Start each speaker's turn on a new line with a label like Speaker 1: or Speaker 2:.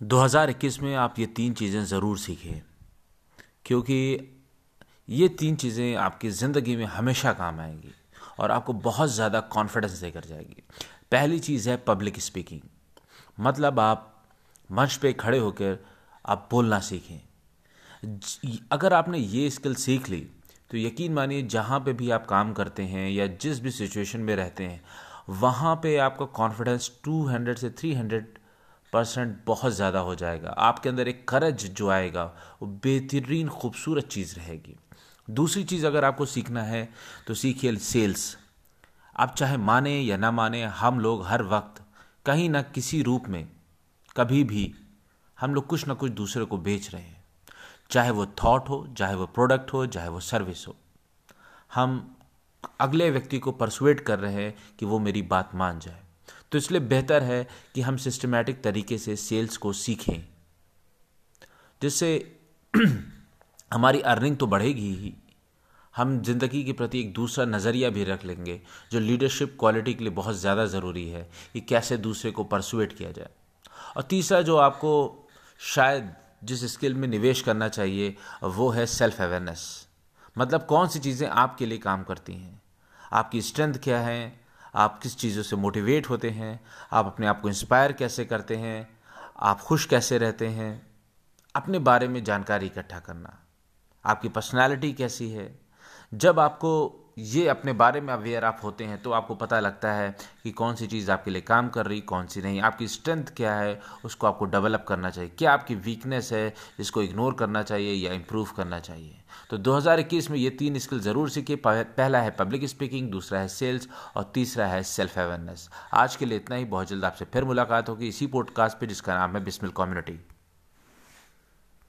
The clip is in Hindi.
Speaker 1: 2021 में आप ये तीन चीज़ें ज़रूर सीखें, क्योंकि ये तीन चीज़ें आपकी ज़िंदगी में हमेशा काम आएँगी और आपको बहुत ज़्यादा कॉन्फिडेंस देकर जाएगी। पहली चीज़ है पब्लिक स्पीकिंग मतलब आप मंच पे खड़े होकर आप बोलना सीखें। अगर आपने ये स्किल सीख ली तो यकीन मानिए जहाँ पे भी आप काम करते हैं या जिस भी सिचुएशन में रहते हैं, वहाँ पे आपका कॉन्फिडेंस 200 से 300 परसेंट बहुत ज़्यादा हो जाएगा। आपके अंदर एक करज जो आएगा, वो बेहतरीन खूबसूरत चीज़ रहेगी। दूसरी चीज़ अगर आपको सीखना है तो सीखिए सेल्स। आप चाहे माने या ना माने, हम लोग हर वक्त कहीं ना किसी रूप में, कभी भी हम लोग कुछ ना कुछ दूसरे को बेच रहे हैं। चाहे वो थॉट हो, चाहे वो प्रोडक्ट हो, चाहे वो सर्विस हो। हम अगले व्यक्ति को परसुएट कर रहे हैं कि वो मेरी बात मान जाए। तो इसलिए बेहतर है कि हम सिस्टमैटिक तरीके से सेल्स को सीखें। जिससे हमारी अर्निंग तो बढ़ेगी ही। हम ज़िंदगी के प्रति एक दूसरा नज़रिया भी रख लेंगे, जो लीडरशिप क्वालिटी के लिए बहुत ज़्यादा ज़रूरी है, कि कैसे दूसरे को परसुएट किया जाए। और तीसरा जो आपको शायद जिस स्किल में निवेश करना चाहिए, वो है सेल्फ अवेयरनेस मतलब कौन सी चीज़ें आपके लिए काम करती हैं? आपकी स्ट्रेंथ क्या है? आप किस चीज़ों से मोटिवेट होते हैं? आप अपने आप को इंस्पायर कैसे करते हैं? आप खुश कैसे रहते हैं? अपने बारे में जानकारी इकट्ठा करना। आपकी पर्सनालिटी कैसी है? जब आपको ये अपने बारे में अवेयर आप होते हैं तो आपको पता लगता है कि कौन सी चीज़ आपके लिए काम कर रही, कौन सी नहीं। आपकी स्ट्रेंथ क्या है, उसको आपको डेवलप करना चाहिए। क्या आपकी वीकनेस है जिसको इग्नोर करना चाहिए या इम्प्रूव करना चाहिए? तो 2021 में ये तीन स्किल ज़रूर सीखे। पहला है पब्लिक स्पीकिंग दूसरा है सेल्स और तीसरा है सेल्फ अवेयरनेस आज के लिए इतना ही। बहुत जल्द आपसे फिर मुलाकात होगी इसी पॉडकास्ट पर जिसका नाम है बिस्मिल कम्युनिटी